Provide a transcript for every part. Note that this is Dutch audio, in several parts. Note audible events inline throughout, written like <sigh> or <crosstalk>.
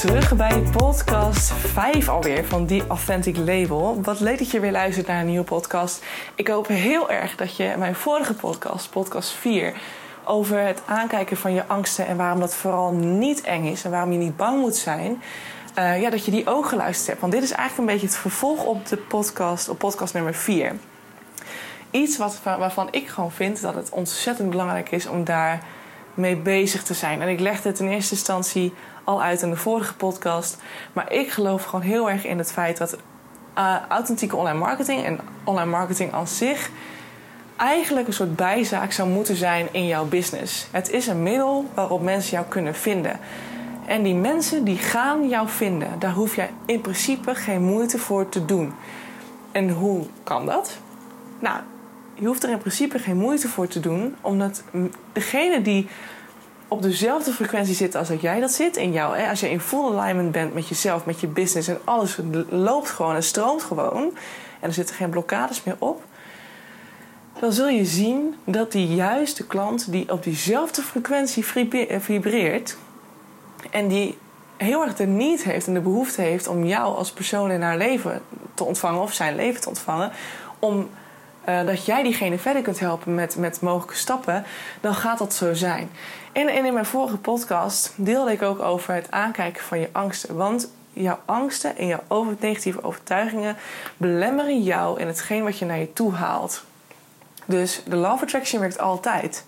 terug bij podcast 5 alweer van The Authentic Label. Wat leuk dat je weer luistert naar een nieuwe podcast. Ik hoop heel erg dat je mijn vorige podcast, podcast 4, over het aankijken van je angsten en waarom dat vooral niet eng is en waarom je niet bang moet zijn. Uh, ja, dat je die ook geluisterd hebt. Want dit is eigenlijk een beetje het vervolg op de podcast, op podcast nummer 4. Iets wat, waarvan ik gewoon vind dat het ontzettend belangrijk is om daar mee bezig te zijn. En ik legde het in eerste instantie al uit in de vorige podcast. Maar ik geloof gewoon heel erg in het feit dat uh, authentieke online marketing en online marketing als zich eigenlijk een soort bijzaak zou moeten zijn in jouw business. Het is een middel waarop mensen jou kunnen vinden. En die mensen die gaan jou vinden. Daar hoef je in principe geen moeite voor te doen. En hoe kan dat? Nou, je hoeft er in principe geen moeite voor te doen, omdat degene die op dezelfde frequentie zit als dat jij dat zit in jou, hè, als je in full alignment bent met jezelf, met je business en alles loopt gewoon en stroomt gewoon en er zitten geen blokkades meer op, dan zul je zien dat die juiste klant die op diezelfde frequentie eh, vibreert en die heel erg de niet heeft en de behoefte heeft om jou als persoon in haar leven te ontvangen of zijn leven te ontvangen, om uh, dat jij diegene verder kunt helpen met, met mogelijke stappen, dan gaat dat zo zijn. En, in mijn vorige podcast deelde ik ook over het aankijken van je angsten. Want jouw angsten en jouw over, negatieve overtuigingen belemmeren jou in hetgeen wat je naar je toe haalt. Dus de law of attraction werkt altijd.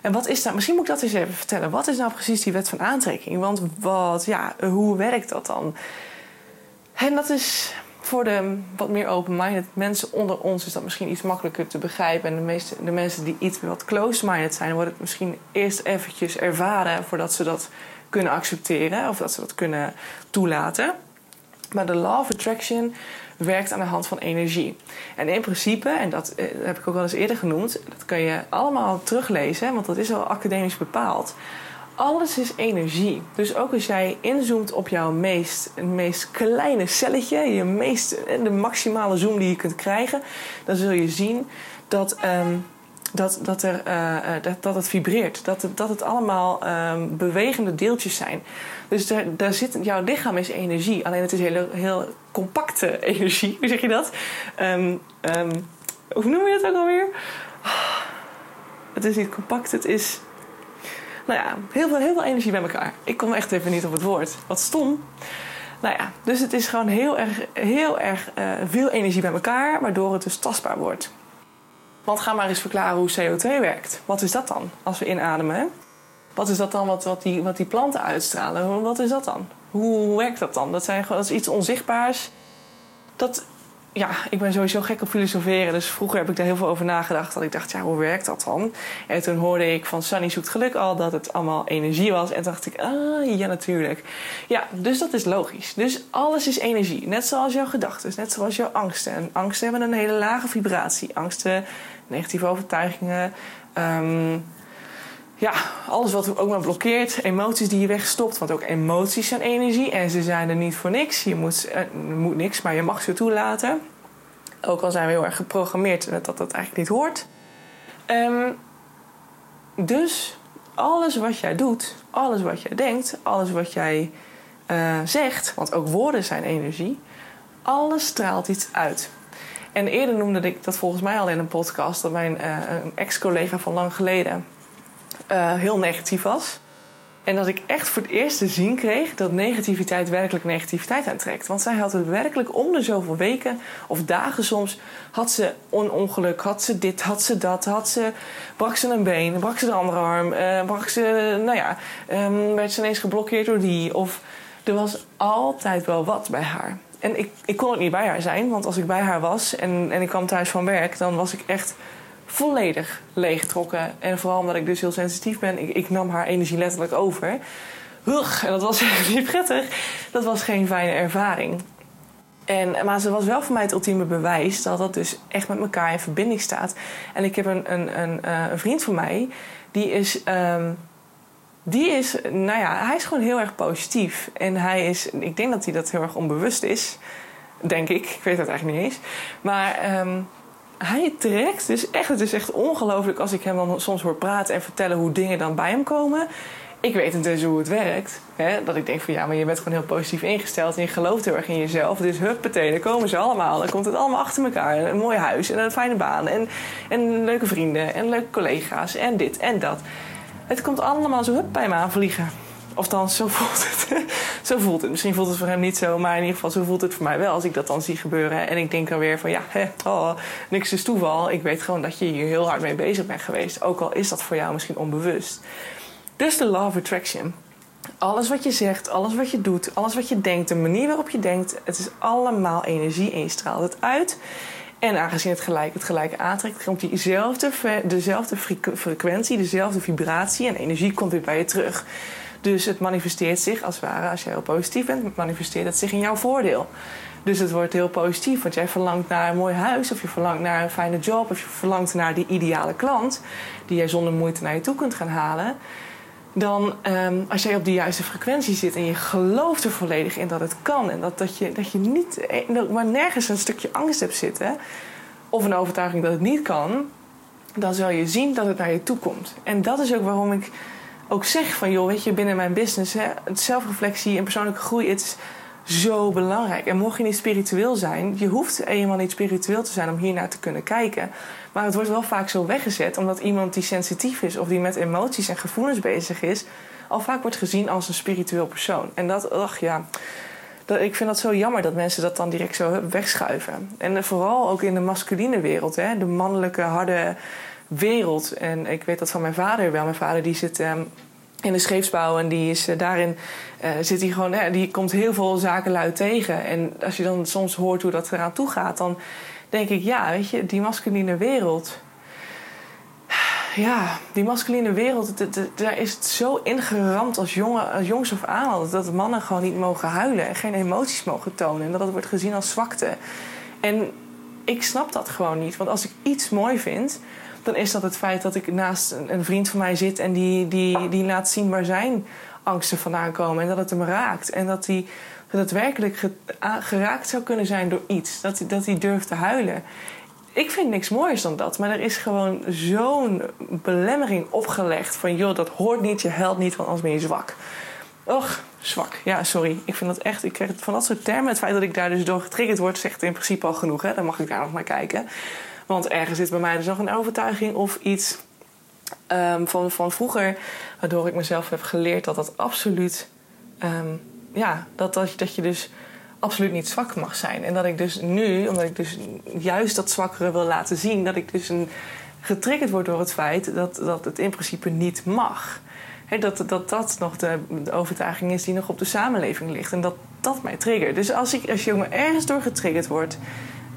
En wat is dat? Misschien moet ik dat eens even vertellen. Wat is nou precies die wet van aantrekking? Want wat, ja, hoe werkt dat dan? En dat is voor de wat meer open-minded mensen onder ons is dat misschien iets makkelijker te begrijpen. En de, meeste, de mensen die iets wat close-minded zijn, worden het misschien eerst eventjes ervaren voordat ze dat kunnen accepteren of dat ze dat kunnen toelaten. Maar de law of attraction werkt aan de hand van energie. En in principe, en dat eh, heb ik ook wel eens eerder genoemd, dat kan je allemaal teruglezen, want dat is al academisch bepaald alles is energie. Dus ook als jij inzoomt op jouw meest, meest kleine celletje, je meest, de maximale zoom die je kunt krijgen, dan zul je zien dat, ehm, dat, dat, er, uh, dat, dat het vibreert. Dat het, dat het allemaal um, bewegende deeltjes zijn. Dus daar, daar zit, jouw lichaam is energie. Alleen het is heel, heel compacte <laughs> energie. Hoe zeg je dat? Um, hoe noem je dat ook alweer? Het is niet compact, het is nou ja, heel veel, heel veel energie bij elkaar. Ik kom echt even niet op het woord. Wat stom. Nou ja, dus het is gewoon heel erg, heel erg uh, veel energie bij elkaar, waardoor het dus tastbaar wordt. Want ga maar eens verklaren hoe CO2 werkt. Wat is dat dan als we inademen? Wat is dat dan wat, wat, die, wat die planten uitstralen? Wat is dat dan? Hoe, hoe werkt dat dan? Dat, zijn, dat is iets onzichtbaars. Dat ja, ik ben sowieso gek op filosoferen. Dus vroeger heb ik daar heel veel over nagedacht. Dat ik dacht, ja, hoe werkt dat dan? En toen hoorde ik van Sunny zoekt geluk al dat het allemaal energie was. En toen dacht ik, ah, ja, natuurlijk. Ja, dus dat is logisch. Dus alles is energie. Net zoals jouw gedachten, net zoals jouw angsten. En angsten hebben een hele lage vibratie. Angsten, negatieve overtuigingen. Um, ja, alles wat ook maar blokkeert. Emoties die je wegstopt. Want ook emoties zijn energie. En ze zijn er niet voor niks. Je moet, uh, moet niks, maar je mag ze toelaten. Ook al zijn we heel erg geprogrammeerd dat dat eigenlijk niet hoort. Um, dus alles wat jij doet, alles wat jij denkt, alles wat jij uh, zegt, want ook woorden zijn energie, alles straalt iets uit. En eerder noemde ik dat volgens mij al in een podcast, dat mijn uh, ex-collega van lang geleden uh, heel negatief was. En dat ik echt voor het eerst te zien kreeg dat negativiteit werkelijk negativiteit aantrekt. Want zij had het werkelijk om de zoveel weken of dagen soms. Had ze een ongeluk, had ze dit, had ze dat, had ze, brak ze een been, brak ze de andere arm, uh, brak ze, nou ja, um, werd ze ineens geblokkeerd door die. Of er was altijd wel wat bij haar. En ik, ik kon ook niet bij haar zijn, want als ik bij haar was en, en ik kwam thuis van werk, dan was ik echt volledig leeggetrokken. En vooral omdat ik dus heel sensitief ben, ik, ik nam haar energie letterlijk over. Ugh, en dat was echt <laughs> niet prettig. Dat was geen fijne ervaring. En, maar ze was wel voor mij het ultieme bewijs dat dat dus echt met elkaar in verbinding staat. En ik heb een, een, een, eh, een vriend van mij, die is. Um, die is, nou ja, hij is gewoon heel erg positief. En hij is, ik denk dat hij dat heel erg onbewust is. Denk ik, ik weet het eigenlijk niet eens. Maar um, hij trekt dus echt, het is echt ongelooflijk als ik hem dan soms hoor praten en vertellen hoe dingen dan bij hem komen. ik weet intussen hoe het werkt. Hè? Dat ik denk van ja, maar je bent gewoon heel positief ingesteld en je gelooft heel erg in jezelf. Dus huppatee, dan komen ze allemaal. Dan komt het allemaal achter elkaar. Een mooi huis en een fijne baan en, en leuke vrienden en leuke collega's en dit en dat. Het komt allemaal zo hup bij me aanvliegen. Dan, zo voelt het. <laughs> zo voelt het. Misschien voelt het voor hem niet zo, maar in ieder geval zo voelt het voor mij wel als ik dat dan zie gebeuren. En ik denk dan weer van ja, hè, oh, niks is toeval. Ik weet gewoon dat je hier heel hard mee bezig bent geweest. Ook al is dat voor jou misschien onbewust. Dus de law of attraction. Alles wat je zegt, alles wat je doet, alles wat je denkt, de manier waarop je denkt, het is allemaal energie en je straalt het uit. En aangezien het gelijk het gelijke aantrekt, komt diezelfde, dezelfde frequentie, dezelfde vibratie en energie komt weer bij je terug. Dus het manifesteert zich als het ware, als jij heel positief bent, manifesteert het zich in jouw voordeel. Dus het wordt heel positief, want jij verlangt naar een mooi huis, of je verlangt naar een fijne job, of je verlangt naar die ideale klant, die jij zonder moeite naar je toe kunt gaan halen dan um, als jij op de juiste frequentie zit en je gelooft er volledig in dat het kan en dat, dat, je, dat je niet, eh, maar nergens een stukje angst hebt zitten of een overtuiging dat het niet kan, dan zal je zien dat het naar je toe komt. En dat is ook waarom ik ook zeg van joh, weet je, binnen mijn business, hè, zelfreflectie en persoonlijke groei, is zo belangrijk. En mocht je niet spiritueel zijn, je hoeft eenmaal niet spiritueel te zijn om hier naar te kunnen kijken. Maar het wordt wel vaak zo weggezet, omdat iemand die sensitief is of die met emoties en gevoelens bezig is, al vaak wordt gezien als een spiritueel persoon. En dat, ach ja, ik vind dat zo jammer dat mensen dat dan direct zo wegschuiven. En vooral ook in de masculine wereld, hè, de mannelijke, harde wereld. En ik weet dat van mijn vader wel. Mijn vader die zit. Um, in de scheepsbouw. En die is uh, daarin uh, zit hij gewoon, uh, die komt heel veel zaken luid tegen. En als je dan soms hoort hoe dat eraan toe gaat, dan denk ik, ja, weet je, die masculine wereld. Ja, die masculine wereld, daar is het zo ingeramd als, jongen, jongs of aan. Dat mannen gewoon niet mogen huilen en geen emoties mogen tonen. En dat het wordt gezien als zwakte. En ik snap dat gewoon niet. Want als ik iets mooi vind, dan is dat het feit dat ik naast een vriend van mij zit en die, die, die laat zien waar zijn angsten vandaan komen. En dat het hem raakt. En dat hij daadwerkelijk geraakt zou kunnen zijn door iets. Dat hij, dat hij durft te huilen. Ik vind niks moois dan dat. Maar er is gewoon zo'n belemmering opgelegd van... joh, dat hoort niet, je helpt niet, want anders ben je zwak. Och, zwak. Ja, sorry. Ik vind dat echt... Ik krijg van dat soort termen. Het feit dat ik daar dus door getriggerd word... zegt in principe al genoeg. Hè? Dan mag ik daar nog maar kijken. Want ergens zit bij mij dus nog een overtuiging of iets... Um, van, van vroeger... waardoor ik mezelf heb geleerd dat dat absoluut... Um, ja, dat, dat, dat je dus absoluut niet zwak mag zijn. En dat ik dus nu, omdat ik dus juist dat zwakkere wil laten zien, dat ik dus een, getriggerd word door het feit dat, dat het in principe niet mag. dat, dat dat nog de, de, overtuiging is die nog op de samenleving ligt. En dat dat mij triggert. Dus als, ik, als je me ergens door getriggerd wordt,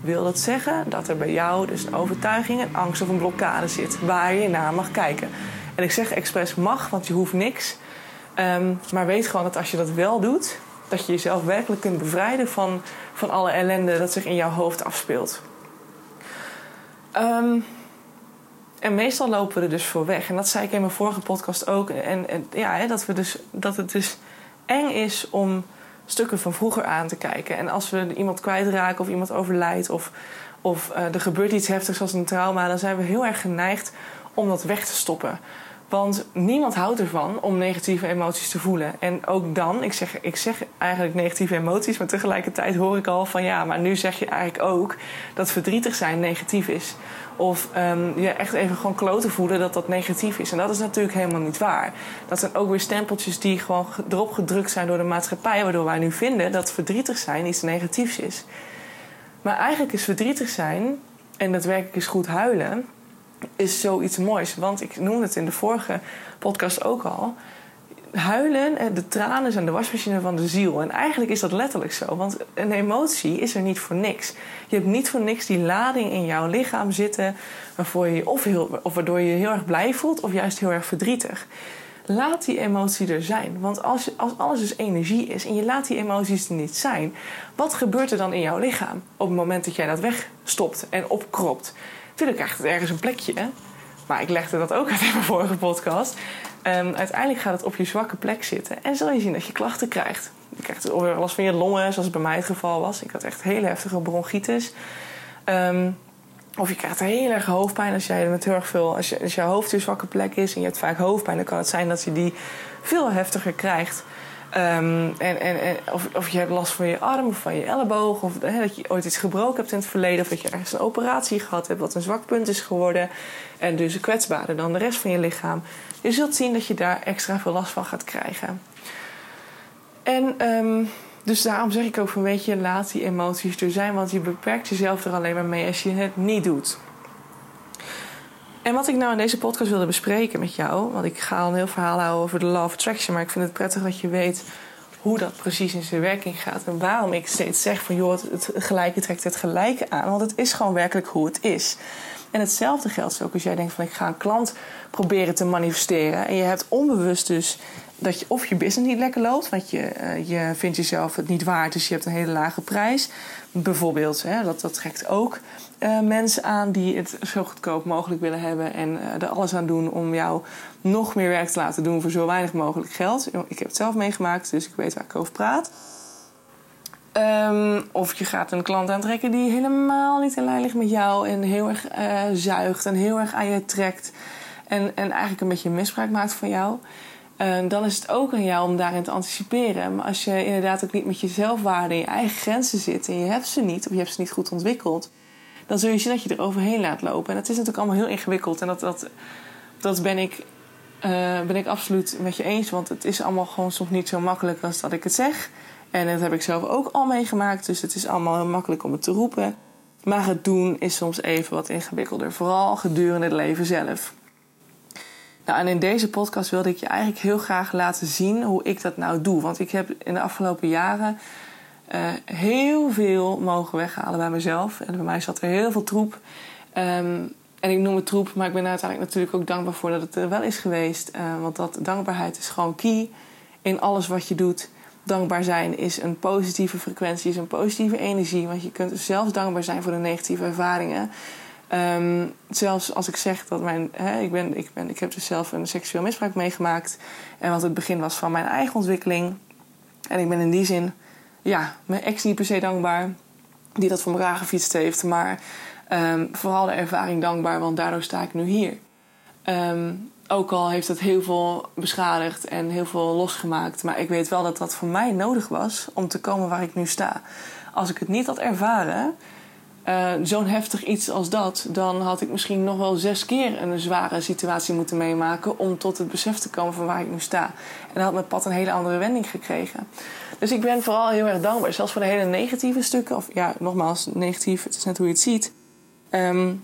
wil dat zeggen dat er bij jou dus een overtuiging, een angst of een blokkade zit waar je naar mag kijken. En ik zeg expres mag, want je hoeft niks. Um, maar weet gewoon dat als je dat wel doet, dat je jezelf werkelijk kunt bevrijden van, van alle ellende dat zich in jouw hoofd afspeelt. Um, en meestal lopen we er dus voor weg. En dat zei ik in mijn vorige podcast ook. En, en ja, hè, dat, we dus, dat het dus eng is om stukken van vroeger aan te kijken. En als we iemand kwijtraken of iemand overlijdt of, of uh, er gebeurt iets heftigs zoals een trauma, dan zijn we heel erg geneigd om dat weg te stoppen. Want niemand houdt ervan om negatieve emoties te voelen. En ook dan, ik zeg, ik zeg eigenlijk negatieve emoties, maar tegelijkertijd hoor ik al van ja, maar nu zeg je eigenlijk ook dat verdrietig zijn negatief is. Of um, je echt even gewoon kloten voelen dat dat negatief is. En dat is natuurlijk helemaal niet waar. Dat zijn ook weer stempeltjes die gewoon erop gedrukt zijn door de maatschappij, waardoor wij nu vinden dat verdrietig zijn iets negatiefs is. Maar eigenlijk is verdrietig zijn en daadwerkelijk is goed huilen is zoiets moois. Want ik noemde het in de vorige podcast ook al. Huilen, de tranen zijn de wasmachine van de ziel. En eigenlijk is dat letterlijk zo. Want een emotie is er niet voor niks. Je hebt niet voor niks die lading in jouw lichaam zitten... Waarvoor je of, heel, waardoor je je heel erg blij voelt of juist heel erg verdrietig. Laat die emotie er zijn. Want als, als alles dus energie is en je laat die emoties er niet zijn... wat gebeurt er dan in jouw lichaam op het moment dat jij dat wegstopt en opkropt? Natuurlijk krijgt het ergens een plekje. Maar ik legde dat ook uit in mijn vorige podcast. Um, uiteindelijk gaat het op je zwakke plek zitten. En zul je zien dat je klachten krijgt. Je krijgt weer last van je longen, zoals bij mij het geval was. Ik had echt hele heftige bronchitis. Um, Of je krijgt heel erg hoofdpijn als jij met heel veel. Als, je, als je hoofd je zwakke plek is en je hebt vaak hoofdpijn, dan kan het zijn dat je die veel heftiger krijgt. Ehm, en, en, en, of, of je hebt last van je arm of van je elleboog. Of dat je ooit iets gebroken hebt in het verleden. Of dat je ergens een operatie gehad hebt wat een zwak punt is geworden. En dus kwetsbaarder dan de rest van je lichaam. Je zult zien dat je daar extra veel last van gaat krijgen. En ehm, dus daarom zeg ik ook van weet je, laat die emoties er zijn. Want je beperkt jezelf er alleen maar mee als je het niet doet. En wat ik nou in deze podcast wilde bespreken met jou, want ik ga al een heel verhaal houden over de Law of Attraction, maar ik vind het prettig dat je weet hoe dat precies in zijn werking gaat en waarom ik steeds zeg van joh, het gelijke trekt het gelijke aan, want het is gewoon werkelijk hoe het is. En hetzelfde geldt ook als jij denkt van ik ga een klant proberen te manifesteren en je hebt onbewust dus dat je of je business niet lekker loopt, want je, uh, je vindt jezelf het niet waard, dus je hebt een hele lage prijs. Bijvoorbeeld, hè, dat, dat trekt ook uh, mensen aan die het zo goedkoop mogelijk willen hebben en uh, er alles aan doen om jou nog meer werk te laten doen voor zo weinig mogelijk geld. Ik heb het zelf meegemaakt, dus ik weet waar ik over praat. Um, of je gaat een klant aantrekken die helemaal niet in lijn ligt met jou en heel erg zuigt en heel erg aan je trekt en, en eigenlijk een beetje misbruik maakt van jou. Uh, dan is het ook aan jou om daarin te anticiperen. Maar als je inderdaad ook niet met je zelfwaarde en je eigen grenzen zit en je hebt ze niet, of je hebt ze niet goed ontwikkeld, dan zul je zien dat je er overheen laat lopen. En dat is natuurlijk allemaal heel ingewikkeld. En dat, dat, dat ben, ik, uh, ben ik absoluut met je eens. Want het is allemaal gewoon soms niet zo makkelijk als dat ik het zeg. En dat heb ik zelf ook al meegemaakt. Dus het is allemaal heel makkelijk om het te roepen. Maar het doen is soms even wat ingewikkelder. Vooral gedurende het leven zelf. Nou, en in deze podcast wilde ik je eigenlijk heel graag laten zien hoe ik dat nou doe. Want ik heb in de afgelopen jaren uh, heel veel mogen weghalen bij mezelf. En bij mij zat er heel veel troep. Um, en ik noem het troep, maar ik ben uiteindelijk natuurlijk ook dankbaar voor dat het er wel is geweest. Uh, want dat dankbaarheid is gewoon key in alles wat je doet. Dankbaar zijn is een positieve frequentie, is een positieve energie. Want je kunt zelfs dankbaar zijn voor de negatieve ervaringen. Um, zelfs als ik zeg dat mijn. Hè, ik, ben, ik, ben, ik heb dus zelf een seksueel misbruik meegemaakt. En wat het begin was van mijn eigen ontwikkeling. En ik ben in die zin, ja, mijn ex niet per se dankbaar. Die dat voor elkaar gefietst heeft. Maar um, vooral de ervaring dankbaar, want daardoor sta ik nu hier. Um, ook al heeft het heel veel beschadigd en heel veel losgemaakt. Maar ik weet wel dat dat voor mij nodig was om te komen waar ik nu sta. Als ik het niet had ervaren uh, zo'n heftig iets als dat, dan had ik misschien nog wel zes keer een zware situatie moeten meemaken om tot het besef te komen van waar ik nu sta. En dan had mijn pad een hele andere wending gekregen. Dus ik ben vooral heel erg dankbaar, zelfs voor de hele negatieve stukken. Of ja, nogmaals, negatief, het is net hoe je het ziet. Um,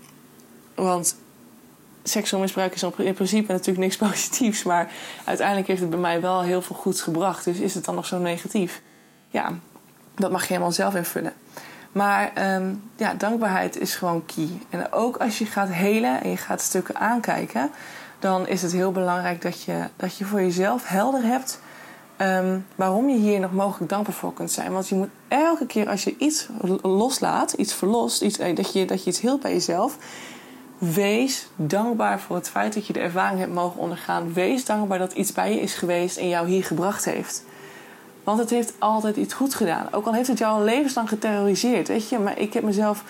want seksueel misbruik is in principe natuurlijk niks <laughs> positiefs, maar uiteindelijk heeft het bij mij wel heel veel goeds gebracht. Dus is het dan nog zo negatief? Ja, dat mag je helemaal zelf invullen. Maar um, ja, dankbaarheid is gewoon key. En ook als je gaat helen en je gaat stukken aankijken, dan is het heel belangrijk dat je, dat je voor jezelf helder hebt um, waarom je hier nog mogelijk dankbaar voor kunt zijn. Want je moet elke keer als je iets loslaat, iets verlost, iets, eh, dat, je, dat je iets hield bij jezelf, wees dankbaar voor het feit dat je de ervaring hebt mogen ondergaan. Wees dankbaar dat iets bij je is geweest en jou hier gebracht heeft. Want het heeft altijd iets goed gedaan. Ook al heeft het jou levenslang geterroriseerd, weet je. Maar ik heb mezelf,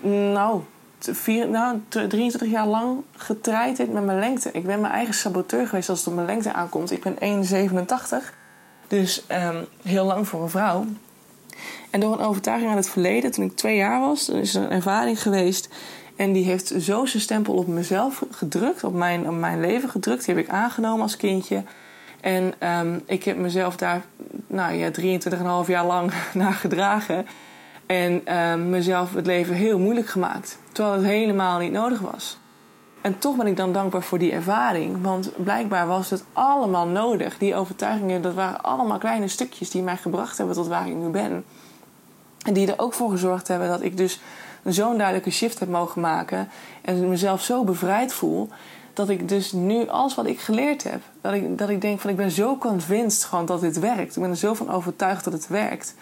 nou, vier, nou 23 jaar lang getraind met mijn lengte. Ik ben mijn eigen saboteur geweest als het op mijn lengte aankomt. Ik ben 1,87. Dus um, heel lang voor een vrouw. En door een overtuiging aan het verleden, toen ik twee jaar was, er is een ervaring geweest. En die heeft zo zijn stempel op mezelf gedrukt, op mijn, op mijn leven gedrukt. Die heb ik aangenomen als kindje. En um, ik heb mezelf daar nou ja, 23,5 jaar lang <laughs> naar gedragen. En um, mezelf het leven heel moeilijk gemaakt. Terwijl het helemaal niet nodig was. En toch ben ik dan dankbaar voor die ervaring. Want blijkbaar was het allemaal nodig. Die overtuigingen, dat waren allemaal kleine stukjes die mij gebracht hebben tot waar ik nu ben. En die er ook voor gezorgd hebben dat ik dus zo'n duidelijke shift heb mogen maken. En mezelf zo bevrijd voel dat ik dus nu alles wat ik geleerd heb, dat ik, dat ik denk van ik ben zo convinced gewoon dat dit werkt. Ik ben er zo van overtuigd dat het werkt.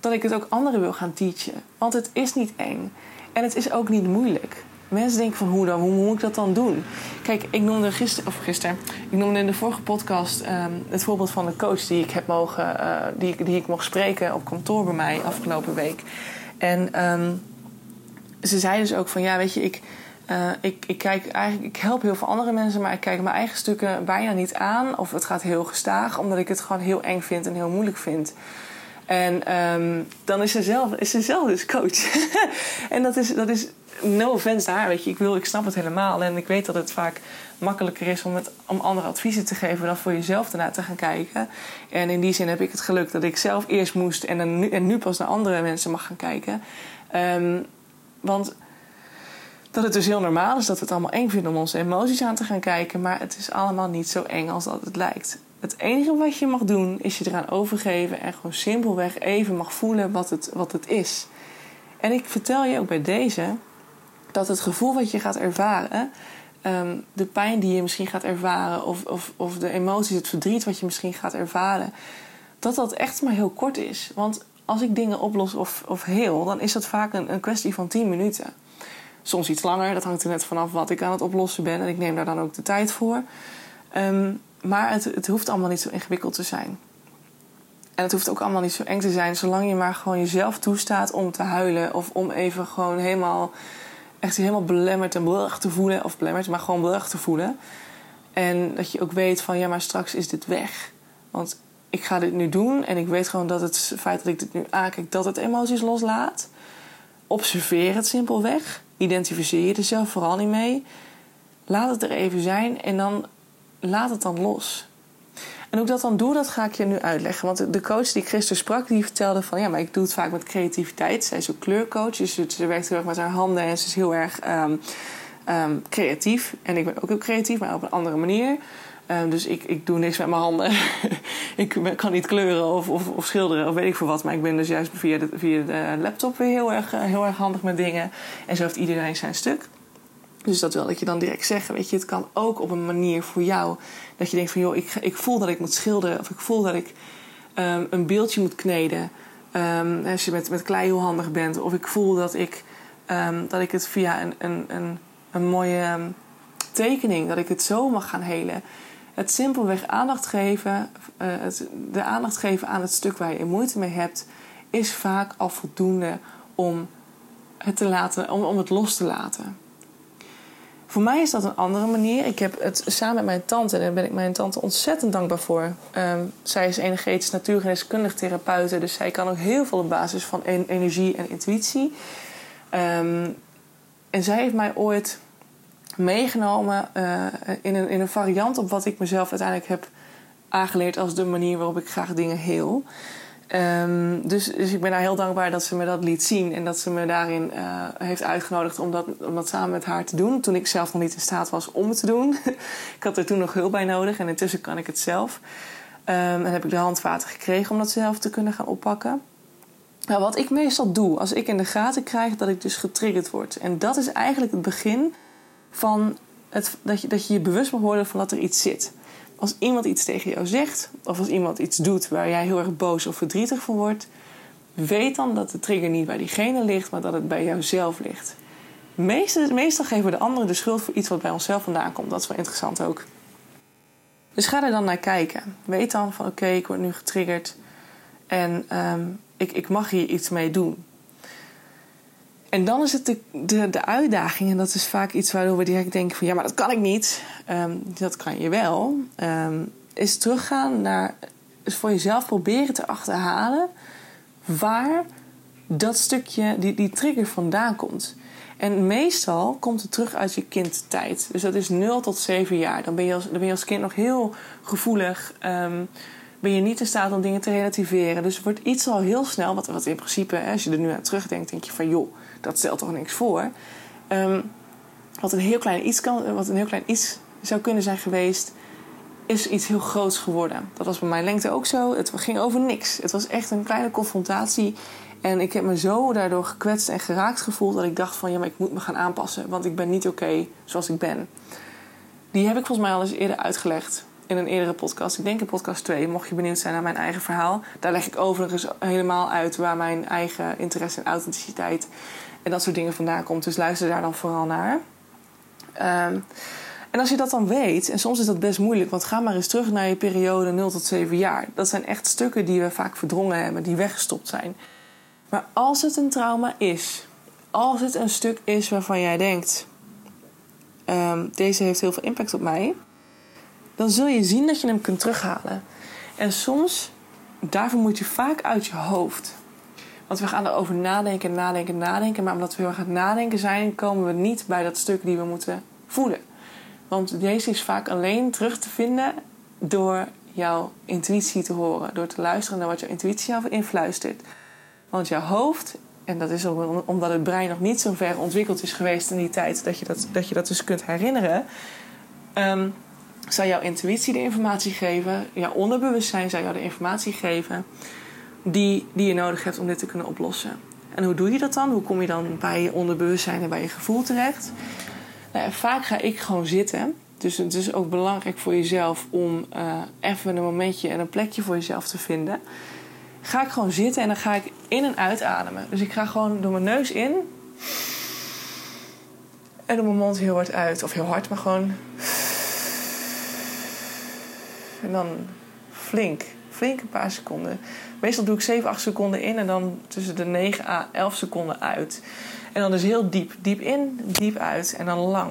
Dat ik het ook anderen wil gaan teachen. Want het is niet eng. En het is ook niet moeilijk. Mensen denken van hoe dan? Hoe moet ik dat dan doen? Kijk, ik noemde gisteren, of gisteren, ik noemde in de vorige podcast um, het voorbeeld van de coach die ik heb mogen, uh, die, die ik mocht spreken op kantoor bij mij afgelopen week. En um, ze zei dus ook van ja, weet je, ik, uh, ik, ik, kijk eigenlijk, ik help heel veel andere mensen, maar ik kijk mijn eigen stukken bijna niet aan. Of het gaat heel gestaag, omdat ik het gewoon heel eng vind en heel moeilijk vind. En um, dan is ze zelf, is ze zelf dus coach. <laughs> en dat is, dat is no offense daar, weet je. Ik, wil, ik snap het helemaal. En ik weet dat het vaak makkelijker is om, het, om andere adviezen te geven dan voor jezelf ernaar te gaan kijken. En in die zin heb ik het geluk dat ik zelf eerst moest en, nu, en nu pas naar andere mensen mag gaan kijken. Um, want dat het dus heel normaal is dat we het allemaal eng vinden om onze emoties aan te gaan kijken. Maar het is allemaal niet zo eng als dat het lijkt. Het enige wat je mag doen is je eraan overgeven en gewoon simpelweg even mag voelen wat het, wat het is. En ik vertel je ook bij deze dat het gevoel wat je gaat ervaren, ehm, de pijn die je misschien gaat ervaren, of, of, of de emoties, het verdriet wat je misschien gaat ervaren, dat dat echt maar heel kort is. Want als ik dingen oplos of, of heel, dan is dat vaak een, een kwestie van 10 minuten. Soms iets langer, dat hangt er net vanaf wat ik aan het oplossen ben. En ik neem daar dan ook de tijd voor. Ehm, maar het, het hoeft allemaal niet zo ingewikkeld te zijn. En het hoeft ook allemaal niet zo eng te zijn, zolang je maar gewoon jezelf toestaat om te huilen. Of om even gewoon helemaal, echt helemaal belemmerd en blug te voelen. Of belemmerd, maar gewoon blug te voelen. En dat je ook weet van, ja, maar straks is dit weg. Want ik ga dit nu doen en ik weet gewoon dat het feit dat ik dit nu aankijk, dat het emoties loslaat. Observeer het simpelweg. Identificeer je er zelf vooral niet mee. Laat het er even zijn en dan laat het dan los. En hoe ik dat dan doe, dat ga ik je nu uitleggen. Want de coach die Christus sprak, die vertelde van... ja, maar ik doe het vaak met creativiteit. Zij is ook kleurcoach, dus ze werkt heel erg met haar handen... en ze is heel erg ehm, ehm, creatief. En ik ben ook heel creatief, maar op een andere manier. Um, dus ik, ik doe niks met mijn handen. <laughs> ik kan niet kleuren of, of, of, schilderen of weet ik veel wat. Maar ik ben dus juist via de, via de laptop weer heel erg, eh, heel erg handig met dingen. En zo heeft iedereen zijn stuk. Dus dat wil ik je dan direct zeggen. Weet je, het kan ook op een manier voor jou dat je denkt van joh, ik, ik voel dat ik moet schilderen of ik voel dat ik um, een beeldje moet kneden. Um, als je met, met klei heel handig bent. Of ik voel dat ik, dat ik het via een, een, een, een mooie tekening, dat ik het zo mag gaan helen. Het simpelweg aandacht geven, het, de aandacht geven aan het stuk waar je moeite mee hebt, is vaak al voldoende om het, te laten, om, om het los te laten. Voor mij is dat een andere manier. Ik heb het samen met mijn tante, en daar ben ik mijn tante ontzettend dankbaar voor. Um, zij is energetisch natuurgeneeskundig therapeute, dus zij kan ook heel veel op basis van energie en intuïtie. Um, en zij heeft mij ooit meegenomen uh, in, een, in een variant op wat ik mezelf uiteindelijk heb aangeleerd als de manier waarop ik graag dingen heel. Um, dus, dus ik ben haar heel dankbaar dat ze me dat liet zien en dat ze me daarin uh, heeft uitgenodigd om dat, om dat samen met haar te doen. Toen ik zelf nog niet in staat was om het te doen. <laughs> ik had er toen nog hulp bij nodig en intussen kan ik het zelf. Um, en heb ik de handvaten gekregen om dat zelf te kunnen gaan oppakken. Nou, wat ik meestal doe als ik in de gaten krijg dat ik dus getriggerd word. En dat is eigenlijk het begin van het, dat, je, dat je je bewust mag worden van dat er iets zit als iemand iets tegen jou zegt, of als iemand iets doet waar jij heel erg boos of verdrietig van wordt, weet dan dat de trigger niet bij diegene ligt, maar dat het bij jouzelf ligt. Meestal, geven we de anderen de schuld voor iets wat bij onszelf vandaan komt. Dat is wel interessant ook. Dus ga er dan naar kijken. Weet dan van oké, ik word nu getriggerd en um, ik, ik mag hier iets mee doen. En dan is het de, de, de, uitdaging, en dat is vaak iets waardoor we direct denken van ja, maar dat kan ik niet. Um, dat kan je wel. Um, is teruggaan naar is voor jezelf proberen te achterhalen waar dat stukje, die, die trigger vandaan komt. En meestal komt het terug uit je kindtijd. Dus dat is 0 tot 7 jaar. Dan ben je als, dan ben je als kind nog heel gevoelig. Um, ben je niet in staat om dingen te relativeren. Dus wordt iets al heel snel, wat, wat in principe, als je er nu aan terugdenkt, denk je van joh, dat stelt toch niks voor. Um, wat, een heel klein iets kan, wat een heel klein iets zou kunnen zijn geweest, is iets heel groots geworden. Dat was bij mijn lengte ook zo. Het ging over niks. Het was echt een kleine confrontatie. En ik heb me zo daardoor gekwetst en geraakt gevoeld dat ik dacht van ja, maar ik moet me gaan aanpassen, want ik ben niet oké zoals ik ben. Die heb ik volgens mij al eens eerder uitgelegd in een eerdere podcast. Ik denk in podcast 2, mocht je benieuwd zijn naar mijn eigen verhaal. Daar leg ik overigens helemaal uit waar mijn eigen interesse en authenticiteit en dat soort dingen vandaan komt. Dus luister daar dan vooral naar. Um, en als je dat dan weet, en soms is dat best moeilijk, want ga maar eens terug naar je periode 0 tot 7 jaar. Dat zijn echt stukken die we vaak verdrongen hebben, die weggestopt zijn. Maar als het een trauma is, als het een stuk is waarvan jij denkt: ehm, deze heeft heel veel impact op mij, dan zul je zien dat je hem kunt terughalen. En soms, daarvoor moet je vaak uit je hoofd. Want we gaan erover nadenken, nadenken, nadenken. Maar omdat we heel erg aan het nadenken zijn, komen we niet bij dat stuk die we moeten voelen. Want deze is vaak alleen terug te vinden door jouw intuïtie te horen. Door te luisteren naar wat jouw intuïtie jou influistert. Want jouw hoofd, en dat is omdat het brein nog niet zo ver ontwikkeld is geweest in die tijd dat je dat, dat, je dat dus kunt herinneren. Um, zou jouw intuïtie de informatie geven, jouw onderbewustzijn zou jou de informatie geven die, die je nodig hebt om dit te kunnen oplossen. En hoe doe je dat dan? Hoe kom je dan bij je onderbewustzijn en bij je gevoel terecht? Nou vaak ga ik gewoon zitten. Dus het is ook belangrijk voor jezelf om uh, even een momentje en een plekje voor jezelf te vinden. Ga ik gewoon zitten en dan ga ik in en uitademen. Dus ik ga gewoon door mijn neus in. En door mijn mond heel hard uit. Of heel hard, maar gewoon. En dan flink. Flink een paar seconden. Meestal doe ik 7, 8 seconden in en dan tussen de 9 à 11 seconden uit. En dan dus heel diep. Diep in, diep uit en dan lang.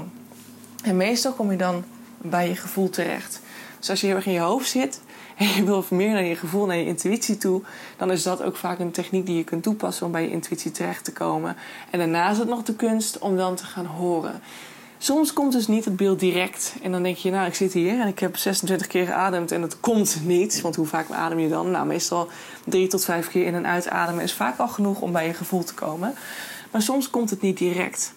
En meestal kom je dan bij je gevoel terecht. Dus als je heel erg in je hoofd zit en je wil meer naar je gevoel, naar je intuïtie toe, dan is dat ook vaak een techniek die je kunt toepassen om bij je intuïtie terecht te komen. En daarna is het nog de kunst om dan te gaan horen. Soms komt dus niet het beeld direct. En dan denk je, nou, ik zit hier en ik heb 26 keer geademd en het komt niet. Want hoe vaak adem je dan? Nou, meestal drie tot vijf keer in en uitademen is vaak al genoeg om bij je gevoel te komen. Maar soms komt het niet direct.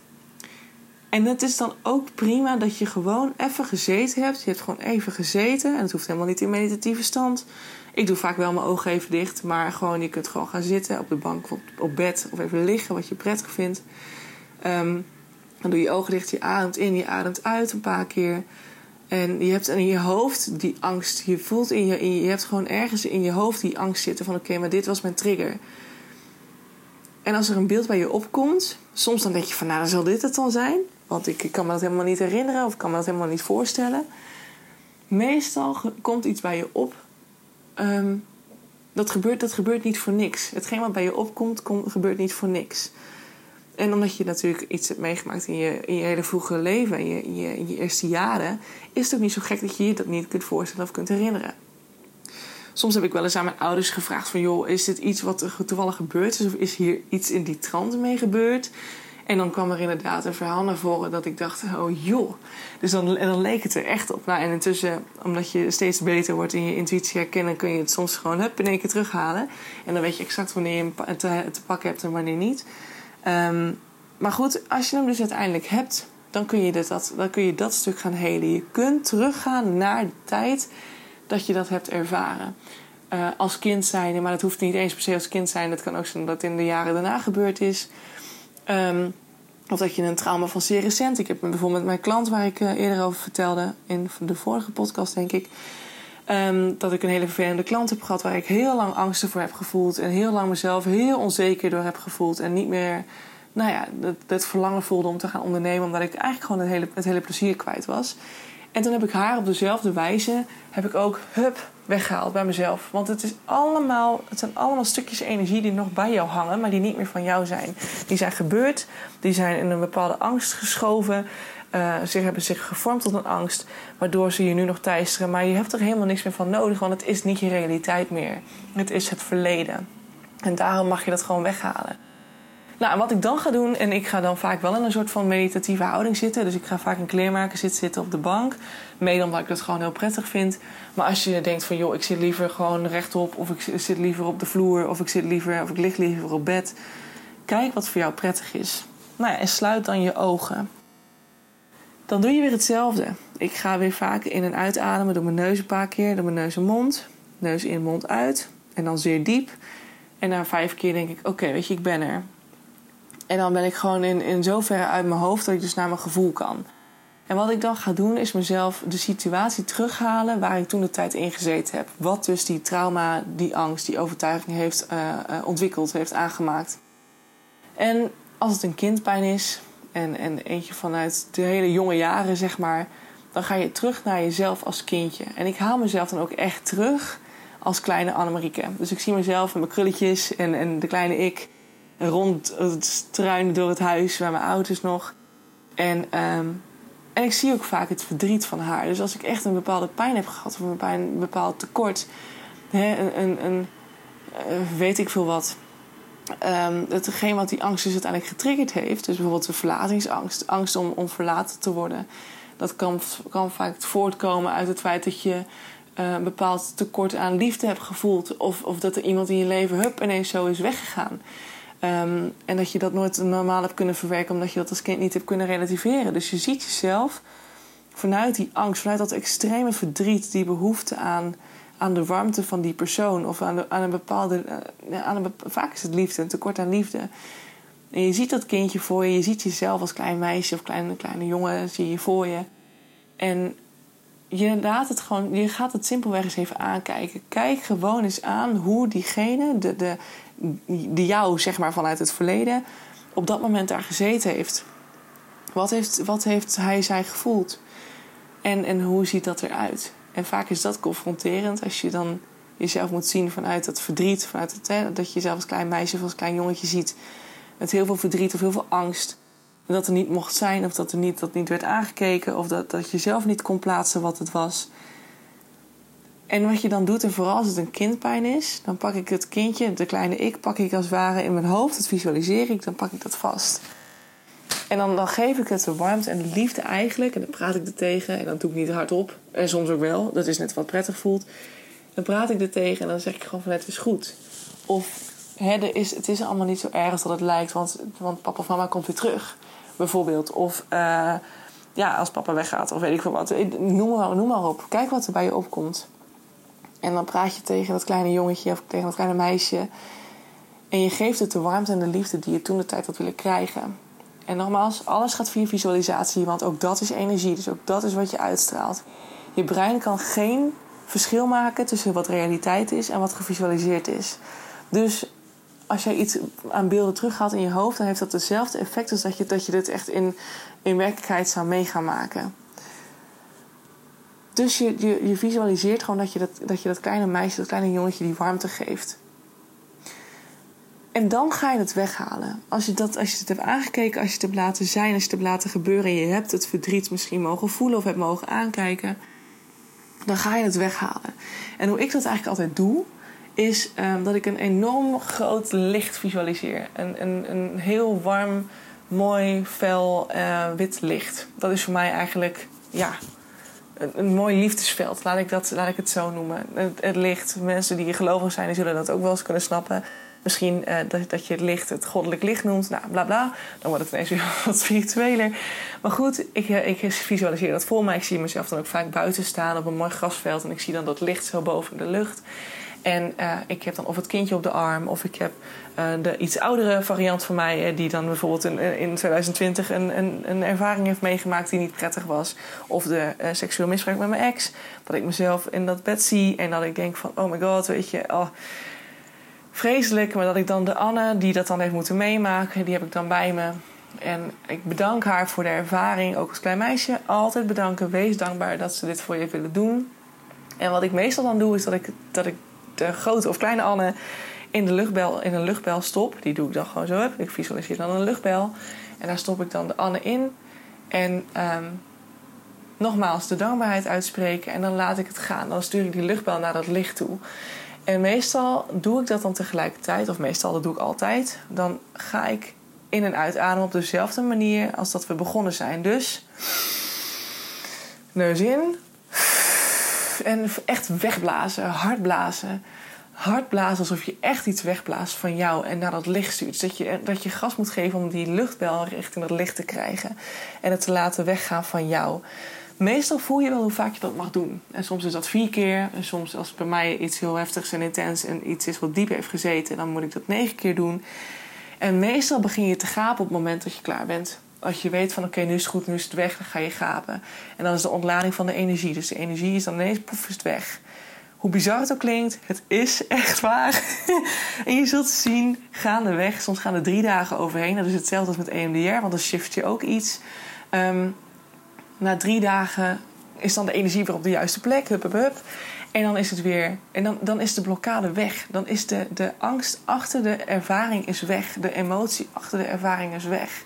En het is dan ook prima dat je gewoon even gezeten hebt. Je hebt gewoon even gezeten. En het hoeft helemaal niet in meditatieve stand. Ik doe vaak wel mijn ogen even dicht. Maar gewoon, je kunt gewoon gaan zitten op de bank of op bed. Of even liggen, wat je prettig vindt. Um, dan doe je ogen dicht, je ademt in, je ademt uit een paar keer. En je hebt in je hoofd die angst. Je voelt in je, je, hebt gewoon ergens in je hoofd die angst zitten van oké, maar dit was mijn trigger. En als er een beeld bij je opkomt, soms dan denk je van nou, dan zal dit het dan zijn. Want ik, ik kan me dat helemaal niet herinneren of ik kan me dat helemaal niet voorstellen. Meestal komt iets bij je op. Ehm, dat, gebeurt, dat gebeurt niet voor niks. Hetgeen wat bij je opkomt, gebeurt niet voor niks. En omdat je natuurlijk iets hebt meegemaakt in je, in je hele vroege leven, in je, je, eerste jaren, is het ook niet zo gek dat je je dat niet kunt voorstellen of kunt herinneren. Soms heb ik wel eens aan mijn ouders gevraagd van... joh, is dit iets wat er toevallig gebeurd is? Of is hier iets in die trant mee gebeurd? En dan kwam er inderdaad een verhaal naar voren dat ik dacht... oh joh. Dus dan, dan leek het er echt op. Nou, en intussen, omdat je steeds beter wordt in je intuïtie herkennen... kun je het soms gewoon hup, in één keer terughalen. En dan weet je exact wanneer je hem te, te pakken hebt en wanneer niet. Um, maar goed, als je hem dus uiteindelijk hebt... dan kun je, dat, dan kun je dat stuk gaan helen. Je kunt teruggaan naar de tijd dat je dat hebt ervaren. Uh, als kind zijn, maar dat hoeft niet eens per se als kind zijn. Dat kan ook zijn dat het in de jaren daarna gebeurd is. Um, of dat je een trauma van zeer recent. Ik heb bijvoorbeeld met mijn klant, waar ik uh, eerder over vertelde, in de vorige podcast, denk ik. Um, dat ik een hele vervelende klant heb gehad waar ik heel lang angsten voor heb gevoeld. En heel lang mezelf heel onzeker door heb gevoeld. En niet meer, nou ja, het verlangen voelde om te gaan ondernemen. Omdat ik eigenlijk gewoon het hele, het hele plezier kwijt was. En toen heb ik haar op dezelfde wijze, heb ik ook, hup, weggehaald bij mezelf. Want het, is allemaal, het zijn allemaal stukjes energie die nog bij jou hangen, maar die niet meer van jou zijn. Die zijn gebeurd, die zijn in een bepaalde angst geschoven. Uh, ze hebben zich gevormd tot een angst, waardoor ze je nu nog teisteren. Maar je hebt er helemaal niks meer van nodig, want het is niet je realiteit meer. Het is het verleden. En daarom mag je dat gewoon weghalen. Nou, wat ik dan ga doen, en ik ga dan vaak wel in een soort van meditatieve houding zitten. Dus ik ga vaak in kleermaker zitten, zitten op de bank. Mede omdat ik dat gewoon heel prettig vind. Maar als je denkt van, joh, ik zit liever gewoon rechtop. Of ik zit liever op de vloer. Of ik, zit liever, of ik lig liever op bed. Kijk wat voor jou prettig is. Nou ja, en sluit dan je ogen. Dan doe je weer hetzelfde. Ik ga weer vaak in en uitademen door mijn neus een paar keer. Door mijn neus en mond. Neus in, mond uit. En dan zeer diep. En na vijf keer denk ik, oké, weet je, ik ben er. En dan ben ik gewoon in, in zoverre uit mijn hoofd dat ik dus naar mijn gevoel kan. En wat ik dan ga doen is mezelf de situatie terughalen waar ik toen de tijd in gezeten heb. Wat dus die trauma, die angst, die overtuiging heeft uh, uh, ontwikkeld, heeft aangemaakt. En als het een kindpijn is, en, en eentje vanuit de hele jonge jaren, zeg maar, dan ga je terug naar jezelf als kindje. En ik haal mezelf dan ook echt terug als kleine Annemarieke. Dus ik zie mezelf en mijn krulletjes en, en de kleine ik rond het struinen door het huis waar mijn ouders nog. En, ehm, en ik zie ook vaak het verdriet van haar. Dus als ik echt een bepaalde pijn heb gehad of een, pijn, een bepaald tekort, hè, een, een, een eh, weet ik veel wat. Um, hetgeen wat die angst dus uiteindelijk getriggerd heeft, dus bijvoorbeeld de verlatingsangst, angst om, om verlaten te worden, dat kan, kan vaak voortkomen uit het feit dat je uh, een bepaald tekort aan liefde hebt gevoeld, of, of dat er iemand in je leven hup ineens zo is weggegaan. Um, en dat je dat nooit normaal hebt kunnen verwerken, omdat je dat als kind niet hebt kunnen relativeren. Dus je ziet jezelf vanuit die angst, vanuit dat extreme verdriet, die behoefte aan aan de warmte van die persoon of aan, aan een bepaalde. Uh, aan een, vaak is het liefde, een tekort aan liefde. En je ziet dat kindje voor je, je ziet jezelf als klein meisje of kleine, kleine jongen, zie je voor je. En je laat het gewoon, je gaat het simpelweg eens even aankijken. Kijk gewoon eens aan hoe diegene, de, de, die jou zeg maar vanuit het verleden, op dat moment daar gezeten heeft. Wat heeft, wat heeft hij, zij gevoeld? En, en hoe ziet dat eruit? En vaak is dat confronterend als je dan jezelf moet zien vanuit dat verdriet, vanuit het, dat je jezelf als klein meisje of als klein jongetje ziet met heel veel verdriet of heel veel angst. Dat er niet mocht zijn of dat er niet, dat niet werd aangekeken of dat, dat je zelf niet kon plaatsen wat het was. En wat je dan doet, en vooral als het een kindpijn is, dan pak ik het kindje, de kleine ik, pak ik als het ware in mijn hoofd, dat visualiseer ik, dan pak ik dat vast. En dan, dan geef ik het de warmte en de liefde eigenlijk. En dan praat ik er tegen. En dan doe ik niet hardop. En soms ook wel. Dat is net wat prettig voelt. Dan praat ik er tegen en dan zeg ik gewoon van het is goed. Of hè, er is, het is allemaal niet zo erg als dat het lijkt. Want, want papa of mama komt weer terug. Bijvoorbeeld. Of uh, ja, als papa weggaat. Of weet ik veel wat. Noem maar, noem maar op. Kijk wat er bij je opkomt. En dan praat je tegen dat kleine jongetje of tegen dat kleine meisje. En je geeft het de warmte en de liefde die je toen de tijd had willen krijgen. En nogmaals, alles gaat via visualisatie, want ook dat is energie. Dus ook dat is wat je uitstraalt. Je brein kan geen verschil maken tussen wat realiteit is en wat gevisualiseerd is. Dus als jij iets aan beelden terughaalt in je hoofd, dan heeft dat hetzelfde effect als dat je, dat je dit echt in, in werkelijkheid zou mee gaan maken. Dus je, je, je visualiseert gewoon dat je dat, dat je dat kleine meisje, dat kleine jongetje die warmte geeft. En dan ga je het weghalen. Als je, dat, als je het hebt aangekeken, als je het hebt laten zijn, als je het hebt laten gebeuren en je hebt het verdriet misschien mogen voelen of hebt mogen aankijken, dan ga je het weghalen. En hoe ik dat eigenlijk altijd doe, is um, dat ik een enorm groot licht visualiseer. Een, een, een heel warm, mooi, fel, uh, wit licht. Dat is voor mij eigenlijk, ja, een, een, mooi liefdesveld. Laat ik, dat, laat ik het zo noemen. Het, het licht, mensen die gelovig zijn, die zullen dat ook wel eens kunnen snappen Misschien uh, dat, dat je het licht het goddelijk licht noemt. Nou, bla bla. Dan wordt het ineens weer <laughs> wat spiritueler. Maar goed, ik, uh, ik visualiseer dat voor mij. Ik zie mezelf dan ook vaak buiten staan op een mooi grasveld. En ik zie dan dat licht zo boven de lucht. En uh, ik heb dan of het kindje op de arm, of ik heb de iets oudere variant van mij, die dan bijvoorbeeld in, in 2020 een, een, een, ervaring heeft meegemaakt die niet prettig was. Of de seksueel misbruik met mijn ex. Dat ik mezelf in dat bed zie en dat ik denk van, oh my god, weet je, oh, vreselijk. Maar dat ik dan de Anne, die dat dan heeft moeten meemaken, die heb ik dan bij me. En ik bedank haar voor de ervaring, ook als klein meisje. Altijd bedanken, wees dankbaar dat ze dit voor je willen doen. En wat ik meestal dan doe, is dat ik, dat ik de grote of kleine Anne in, de luchtbel, in een luchtbel stop. Die doe ik dan gewoon zo. Ik visualiseer dan een luchtbel. En daar stop ik dan de Anne in. En um, nogmaals de dankbaarheid uitspreken. En dan laat ik het gaan. Dan stuur ik die luchtbel naar dat licht toe. En meestal doe ik dat dan tegelijkertijd, of meestal dat doe ik altijd. Dan ga ik in en uitademen op dezelfde manier als dat we begonnen zijn. Dus neus in en echt wegblazen, hard blazen. Hard blazen alsof je echt iets wegblaast van jou en naar dat licht stuurt. Dat je, dat je gas moet geven om die luchtbel richting dat licht te krijgen. En het te laten weggaan van jou meestal voel je wel hoe vaak je dat mag doen. En soms is dat vier keer. En soms als bij mij iets heel heftigs en intens en iets is wat diep heeft gezeten, dan moet ik dat negen keer doen. En meestal begin je te gapen op het moment dat je klaar bent. Als je weet van oké, nu is het goed, nu is het weg, dan ga je gapen. En dan is de ontlading van de energie. Dus de energie is dan ineens poef, is het weg. Hoe bizar het ook klinkt, het is echt waar. <laughs> en je zult zien, gaandeweg, soms gaan er drie dagen overheen. Dat is hetzelfde als met EMDR, want dan shift je ook iets. Um, na drie dagen is dan de energie weer op de juiste plek. Hup, hup. En dan is het weer, en dan, dan is de blokkade weg. Dan is de, de angst achter de ervaring is weg. De emotie achter de ervaring is weg.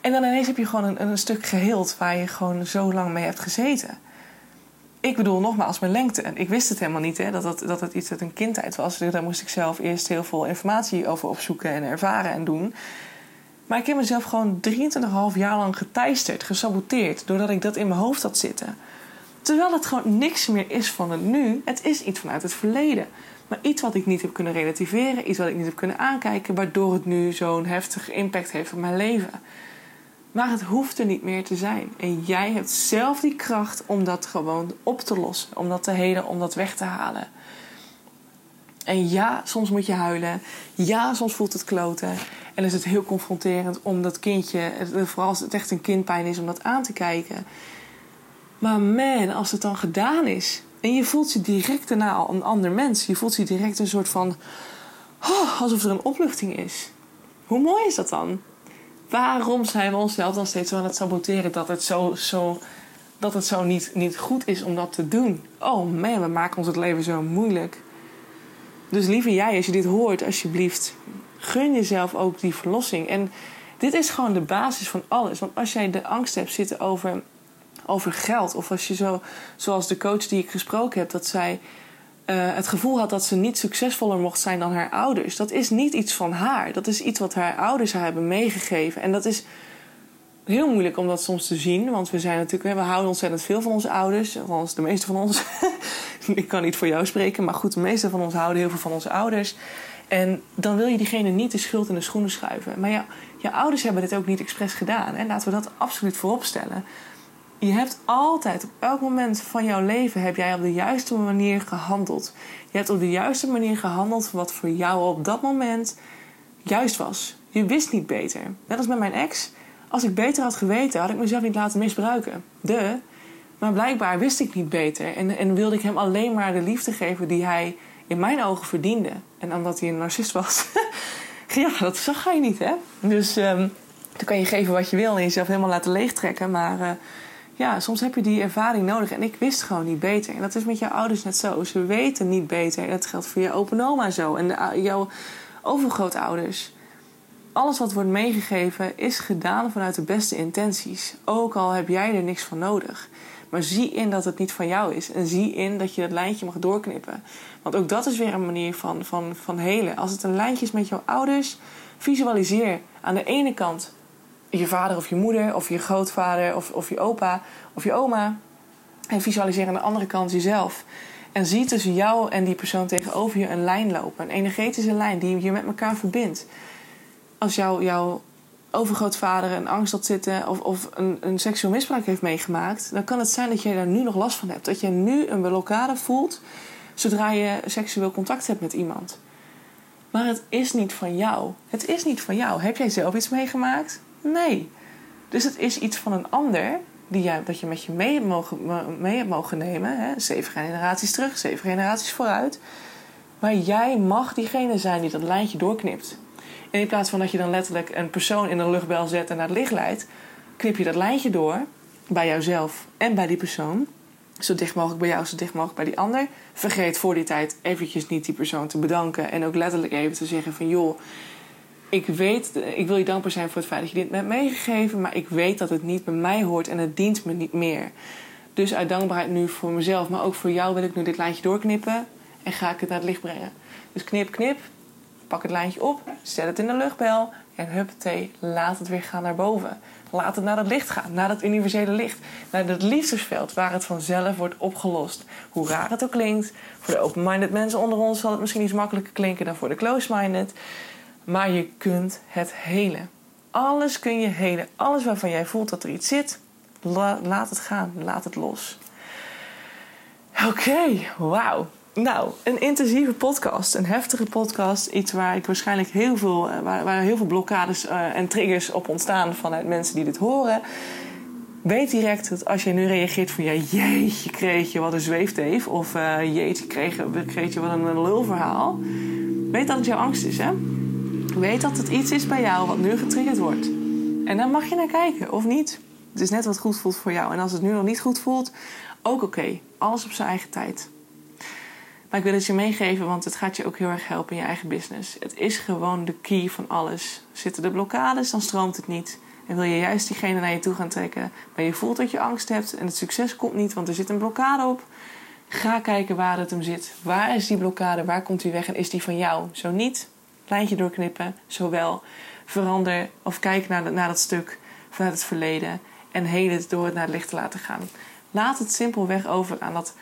En dan ineens heb je gewoon een, een stuk geheeld waar je gewoon zo lang mee hebt gezeten. Ik bedoel, nogmaals, mijn lengte. Ik wist het helemaal niet, hè, dat, het, dat het iets uit een kindtijd was. Dus daar moest ik zelf eerst heel veel informatie over opzoeken en ervaren en doen. Maar ik heb mezelf gewoon 23,5 jaar lang geteisterd, gesaboteerd, doordat ik dat in mijn hoofd had zitten. Terwijl het gewoon niks meer is van het nu. Het is iets vanuit het verleden. Maar iets wat ik niet heb kunnen relativeren, iets wat ik niet heb kunnen aankijken, waardoor het nu zo'n heftige impact heeft op mijn leven. Maar het hoeft er niet meer te zijn. En jij hebt zelf die kracht om dat gewoon op te lossen, om dat te heden, om dat weg te halen. En ja, soms moet je huilen. Ja, soms voelt het kloten. En is het heel confronterend om dat kindje, vooral als het echt een kindpijn is, om dat aan te kijken. Maar man, als het dan gedaan is en je voelt je direct daarna al een ander mens, je voelt je direct een soort van oh, alsof er een opluchting is. Hoe mooi is dat dan? Waarom zijn we onszelf dan steeds zo aan het saboteren dat het zo, zo, dat het zo niet, niet goed is om dat te doen? Oh man, we maken ons het leven zo moeilijk. Dus lieve jij, als je dit hoort, alsjeblieft, gun jezelf ook die verlossing. En dit is gewoon de basis van alles. Want als jij de angst hebt zitten over, over geld, of als je zo, zoals de coach die ik gesproken heb, dat zij uh, het gevoel had dat ze niet succesvoller mocht zijn dan haar ouders. Dat is niet iets van haar. Dat is iets wat haar ouders haar hebben meegegeven. En dat is heel moeilijk om dat soms te zien. Want we zijn natuurlijk, we houden ontzettend veel van onze ouders. Althans, de meeste van ons. <laughs> ik kan niet voor jou spreken, maar goed, de meeste van ons houden heel veel van onze ouders. En dan wil je diegene niet de schuld in de schoenen schuiven. Maar ja, je ouders hebben dit ook niet expres gedaan. En laten we dat absoluut voorop stellen. Je hebt altijd, op elk moment van jouw leven, heb jij op de juiste manier gehandeld. Je hebt op de juiste manier gehandeld wat voor jou op dat moment juist was. Je wist niet beter. Net als met mijn ex. Als ik beter had geweten, had ik mezelf niet laten misbruiken. De. Maar blijkbaar wist ik niet beter. En, en wilde ik hem alleen maar de liefde geven die hij in mijn ogen verdiende. En omdat hij een narcist was. <laughs> ja, dat zag hij niet, hè? Dus um, dan kan je geven wat je wil en jezelf helemaal laten leegtrekken. Maar uh, ja, soms heb je die ervaring nodig. En ik wist gewoon niet beter. En dat is met jouw ouders net zo. Ze weten niet beter. En dat geldt voor je open oma zo. En jouw overgrootouders. Alles wat wordt meegegeven is gedaan vanuit de beste intenties. Ook al heb jij er niks van nodig. Maar zie in dat het niet van jou is. En zie in dat je dat lijntje mag doorknippen. Want ook dat is weer een manier van, van, van helen. Als het een lijntje is met jouw ouders, visualiseer aan de ene kant je vader of je moeder, of je grootvader, of, of je opa of je oma. En visualiseer aan de andere kant jezelf. En zie tussen jou en die persoon tegenover je een lijn lopen. Een energetische lijn die je met elkaar verbindt. Als jou, jouw overgrootvader een angst had zitten of, of een, een seksueel misbruik heeft meegemaakt, dan kan het zijn dat jij daar nu nog last van hebt. Dat je nu een blokkade voelt zodra je seksueel contact hebt met iemand. Maar het is niet van jou. Het is niet van jou. Heb jij zelf iets meegemaakt? Nee. Dus het is iets van een ander die jij, dat je met je mee hebt mogen, mee hebt mogen nemen. Hè? Zeven generaties terug, zeven generaties vooruit. Maar jij mag diegene zijn die dat lijntje doorknipt. En in plaats van dat je dan letterlijk een persoon in een luchtbel zet en naar het licht leidt, knip je dat lijntje door bij jouzelf en bij die persoon. Zo dicht mogelijk bij jou, zo dicht mogelijk bij die ander. Vergeet voor die tijd eventjes niet die persoon te bedanken. En ook letterlijk even te zeggen van joh, ik weet, ik wil je dankbaar zijn voor het feit dat je dit hebt meegegeven. Maar ik weet dat het niet bij mij hoort en het dient me niet meer. Dus uit dankbaarheid nu voor mezelf, maar ook voor jou wil ik nu dit lijntje doorknippen. En ga ik het naar het licht brengen. Dus knip, knip, pak het lijntje op, zet het in de luchtbel en huppatee, laat het weer gaan naar boven. Laat het naar het licht gaan, naar dat universele licht. Naar het liefdesveld waar het vanzelf wordt opgelost. Hoe raar het ook klinkt. Voor de open-minded mensen onder ons zal het misschien iets makkelijker klinken dan voor de close-minded. Maar je kunt het helen. Alles kun je helen. Alles waarvan jij voelt dat er iets zit, laat het gaan. Laat het los. Oké, wauw. Nou, een intensieve podcast, een heftige podcast. Iets waar ik waarschijnlijk heel veel, eh, waar, waar heel veel blokkades uh, en triggers op ontstaan vanuit mensen die dit horen. Weet direct dat als je nu reageert van ja, jeetje, kreeg je wat een zweefteef. Of uh, jeetje, kreeg, kreeg je wat een lulverhaal. Weet dat het jouw angst is, hè? Weet dat het iets is bij jou wat nu getriggerd wordt. En dan mag je naar kijken, of niet. Het is net wat goed voelt voor jou. En als het nu nog niet goed voelt, ook oké. Alles op zijn eigen tijd. Maar ik wil het je meegeven, want het gaat je ook heel erg helpen in je eigen business. Het is gewoon de key van alles. Zitten er blokkades, dan stroomt het niet. En wil je juist diegene naar je toe gaan trekken, maar je voelt dat je angst hebt en het succes komt niet, want er zit een blokkade op. Ga kijken waar het hem zit. Waar is die blokkade? Waar komt die weg? En is die van jou? Zo niet, lijntje doorknippen. Zowel verander of kijk naar, naar dat stuk vanuit het verleden en heel het door het naar het licht te laten gaan. Laat het simpelweg over aan, dat,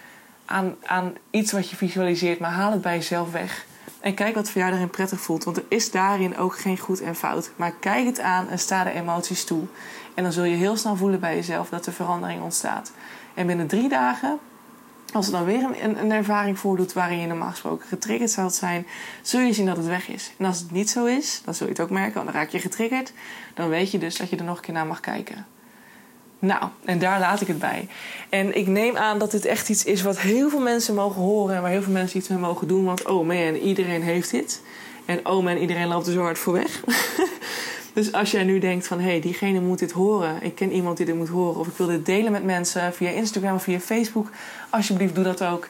aan, aan iets wat je visualiseert, maar haal het bij jezelf weg. En kijk wat voor jou daarin prettig voelt, want er is daarin ook geen goed en fout. Maar kijk het aan en sta de emoties toe. En dan zul je heel snel voelen bij jezelf dat er verandering ontstaat. En binnen drie dagen als er dan weer een, een, ervaring voordoet waarin je normaal gesproken getriggerd zou zijn, zul je zien dat het weg is. En als het niet zo is, dan zul je het ook merken, want dan raak je getriggerd. Dan weet je dus dat je er nog een keer naar mag kijken. Nou, en daar laat ik het bij. En ik neem aan dat dit echt iets is wat heel veel mensen mogen horen en waar heel veel mensen iets mee mogen doen. Want oh man, iedereen heeft dit. En oh man, iedereen loopt er zo hard voor weg. <laughs> dus als jij nu denkt van hé, hey, diegene moet dit horen. Ik ken iemand die dit moet horen. Of ik wil dit delen met mensen via Instagram of via Facebook. Alsjeblieft, doe dat ook.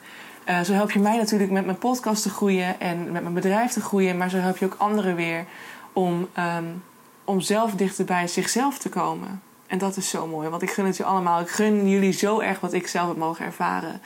Uh, zo help je mij natuurlijk met mijn podcast te groeien en met mijn bedrijf te groeien. Maar zo help je ook anderen weer om, um, om zelf dichter bij zichzelf te komen. En dat is zo mooi, want ik gun het je allemaal. Ik gun jullie zo erg wat ik zelf heb mogen ervaren.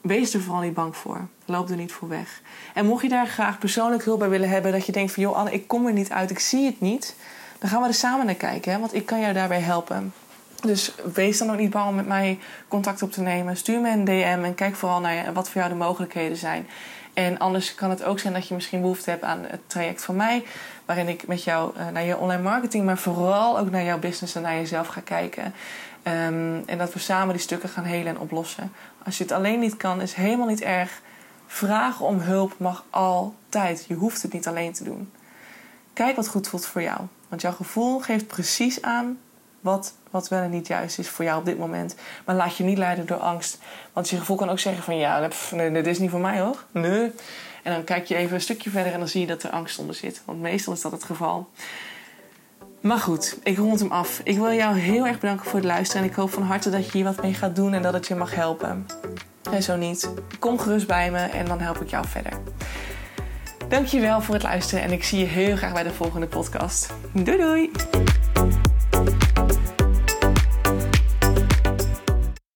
Wees er vooral niet bang voor. Loop er niet voor weg. En mocht je daar graag persoonlijk hulp bij willen hebben, dat je denkt van joh Anne, ik kom er niet uit, ik zie het niet. Dan gaan we er samen naar kijken, hè? want ik kan jou daarbij helpen. Dus wees dan ook niet bang om met mij contact op te nemen. Stuur me een DM en kijk vooral naar wat voor jou de mogelijkheden zijn. En anders kan het ook zijn dat je misschien behoefte hebt aan het traject van mij, waarin ik met jou uh, naar je online marketing, maar vooral ook naar jouw business en naar jezelf ga kijken. Um, en dat we samen die stukken gaan helen en oplossen. Als je het alleen niet kan, is helemaal niet erg. Vragen om hulp mag altijd. Je hoeft het niet alleen te doen. Kijk wat goed voelt voor jou. Want jouw gevoel geeft precies aan wat, wat wel en niet juist is voor jou op dit moment. Maar laat je niet leiden door angst. Want je gevoel kan ook zeggen van ja, nee, dit is niet voor mij hoor. Nee. En dan kijk je even een stukje verder en dan zie je dat er angst onder zit. Want meestal is dat het geval. Maar goed, ik rond hem af. Ik wil jou heel erg bedanken voor het luisteren. En ik hoop van harte dat je hier wat mee gaat doen en dat het je mag helpen. En zo niet, kom gerust bij me en dan help ik jou verder. Dankjewel voor het luisteren en ik zie je heel graag bij de volgende podcast. Doei doei!